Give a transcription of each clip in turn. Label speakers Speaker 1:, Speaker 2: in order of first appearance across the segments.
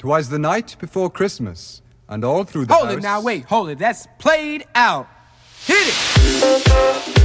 Speaker 1: Twas the night before Christmas, and all through the
Speaker 2: Hold
Speaker 1: house...
Speaker 2: it now, wait, hold it. That's played out. Hit it!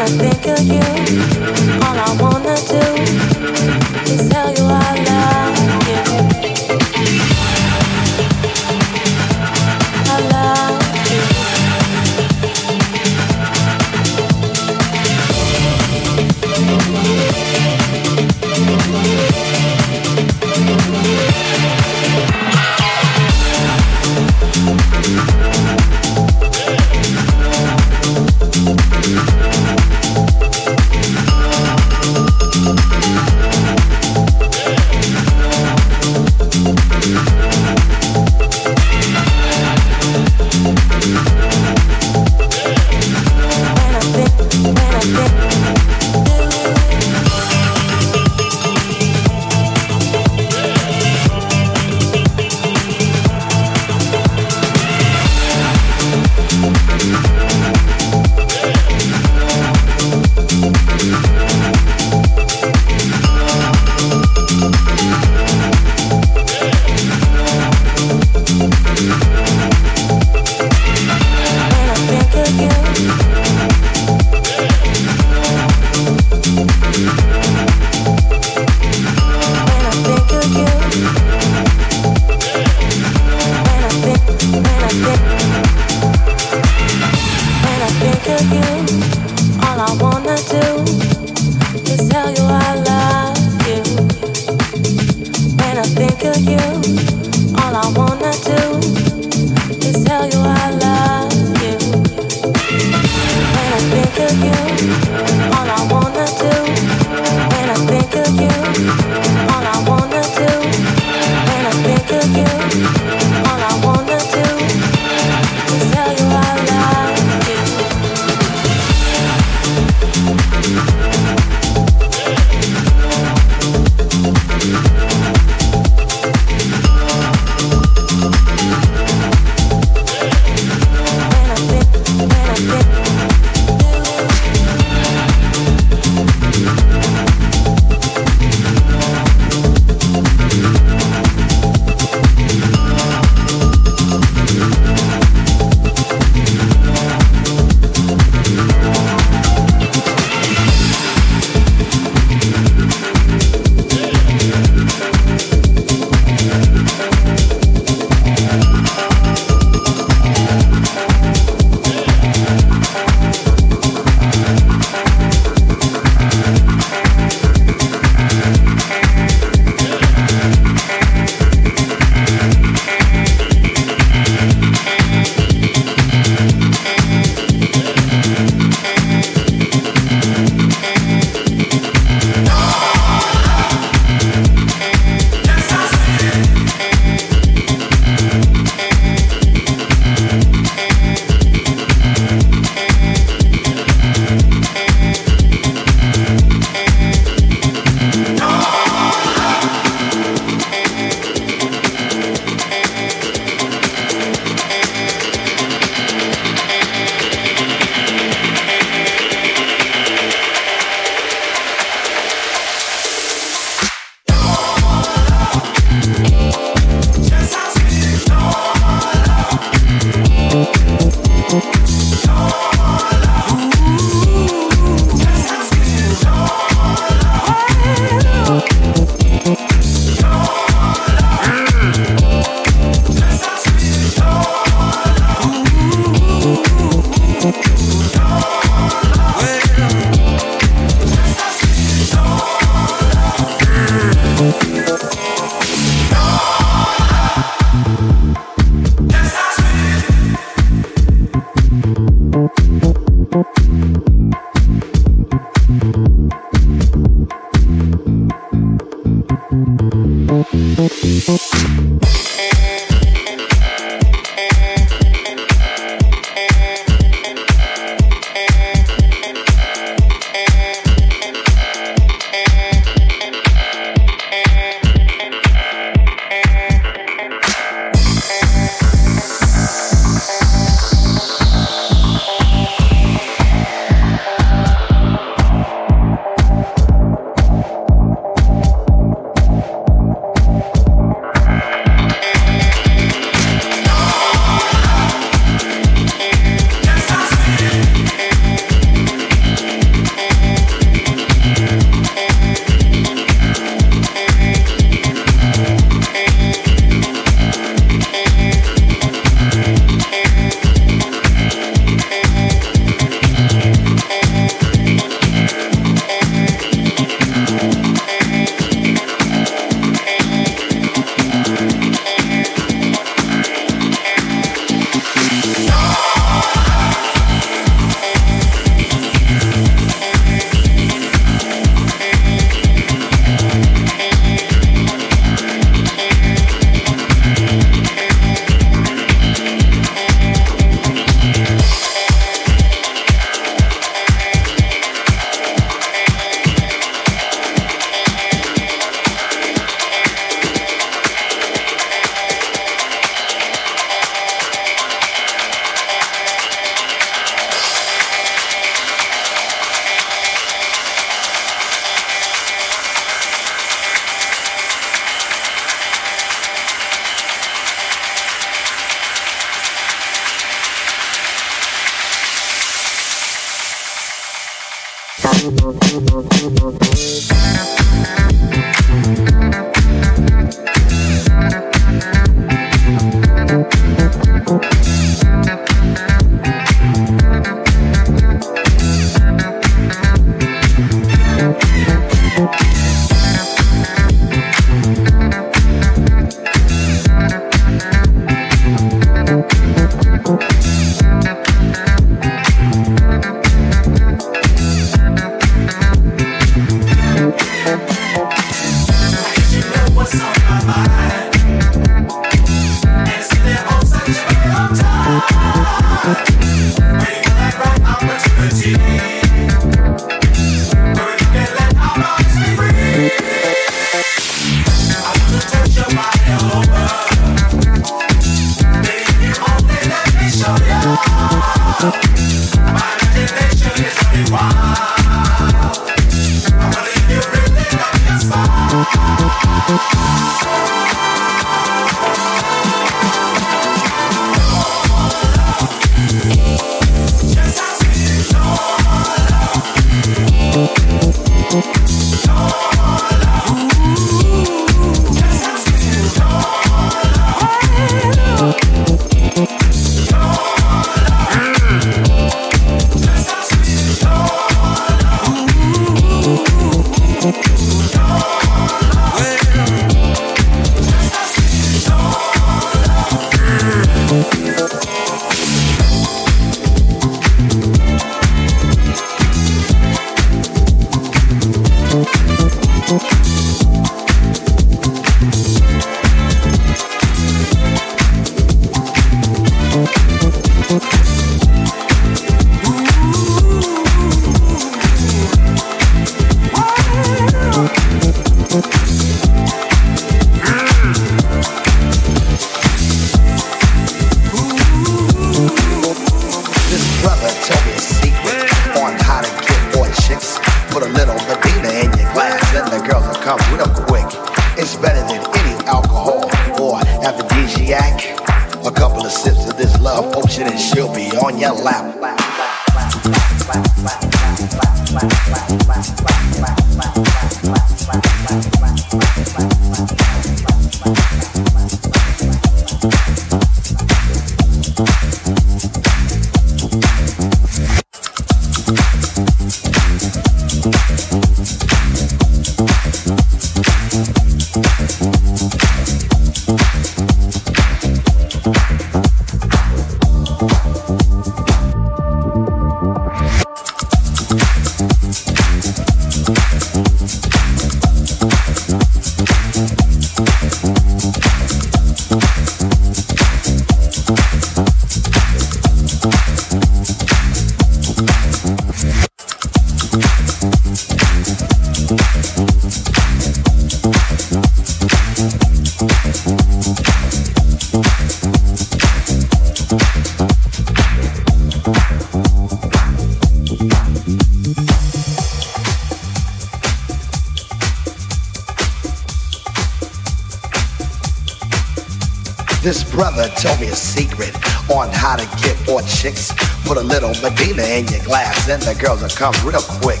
Speaker 3: Told me a secret on how to get more chicks. Put a little Medina in your glass and the girls will come real quick.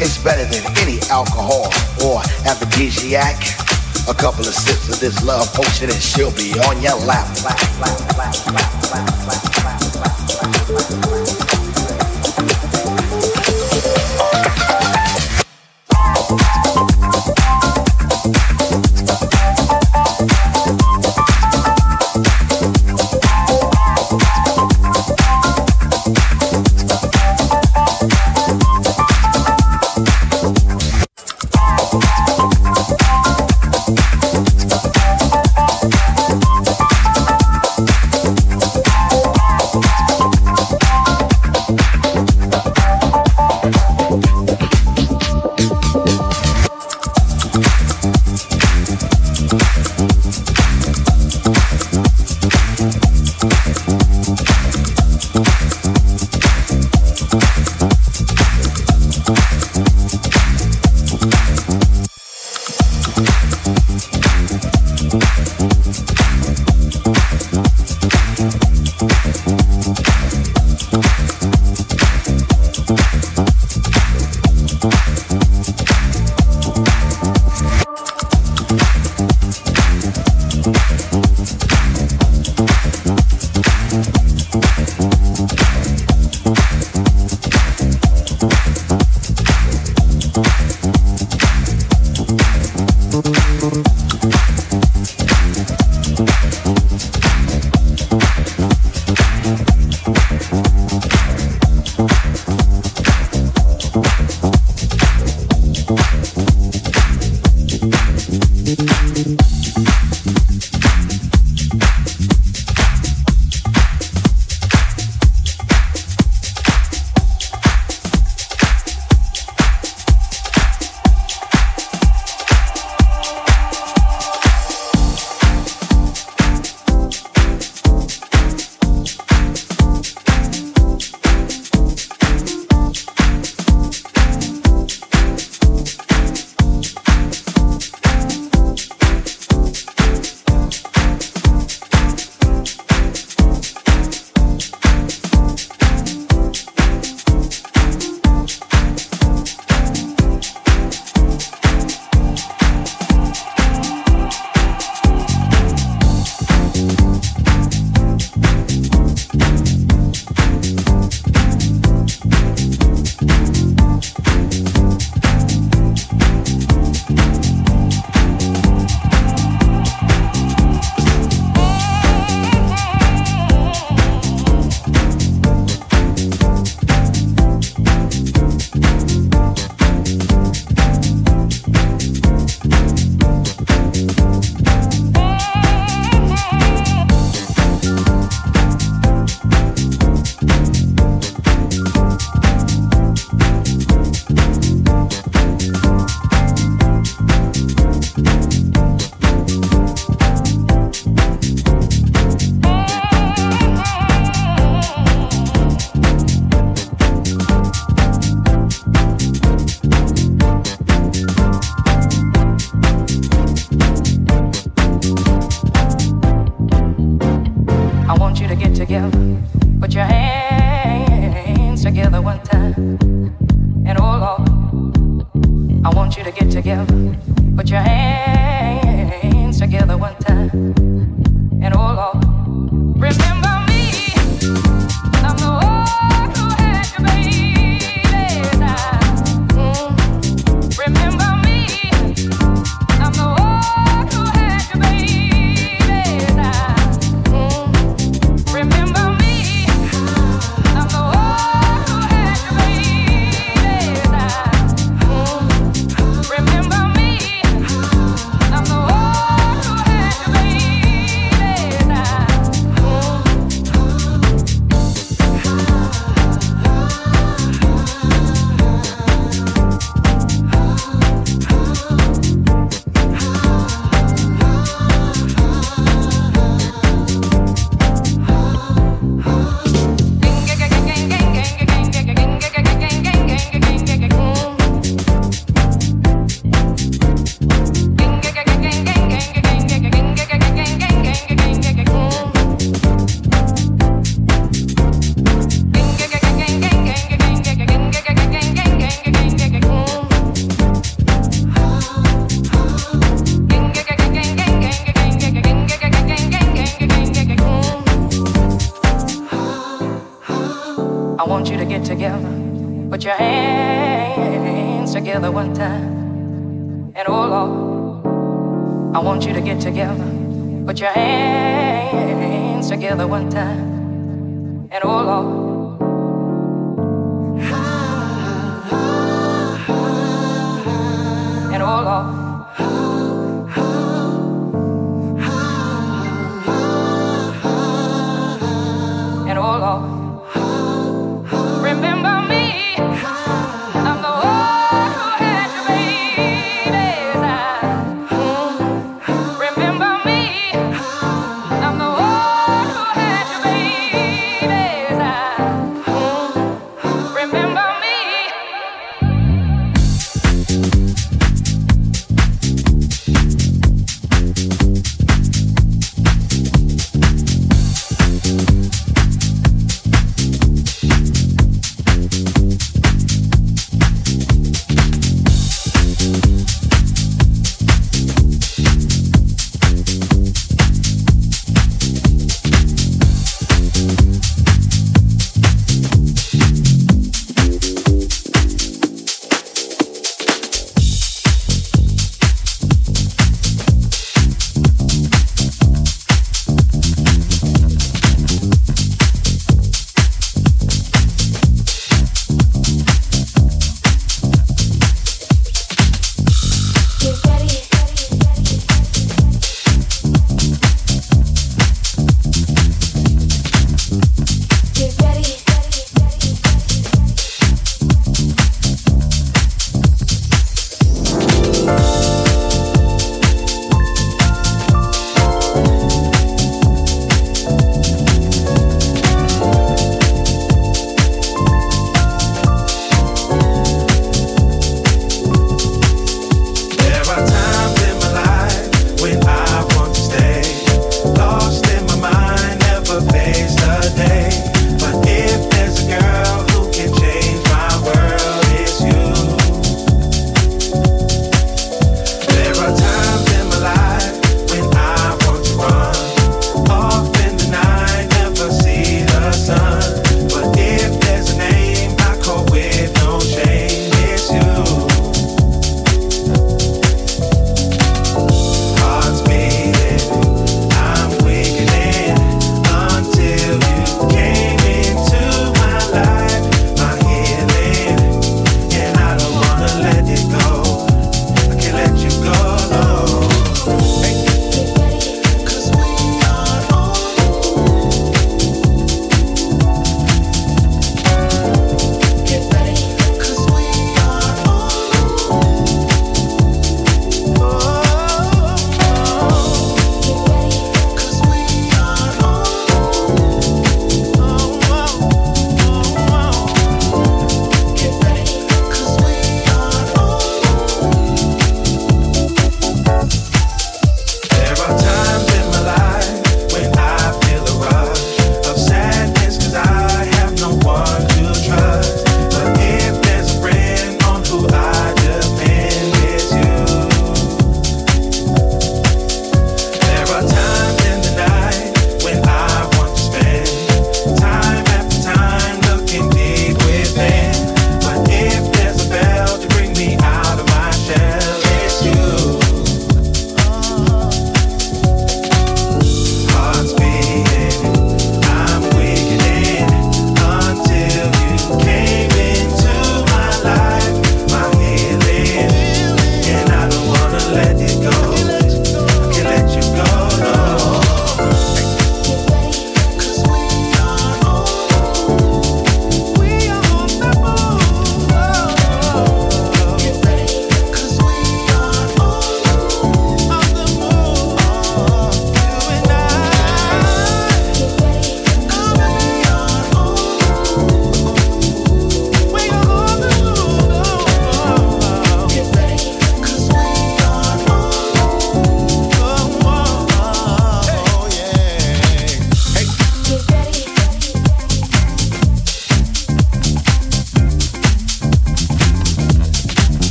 Speaker 3: It's better than any alcohol or aphrodisiac. A couple of sips of this love potion and she'll be on your lap. lap, lap, lap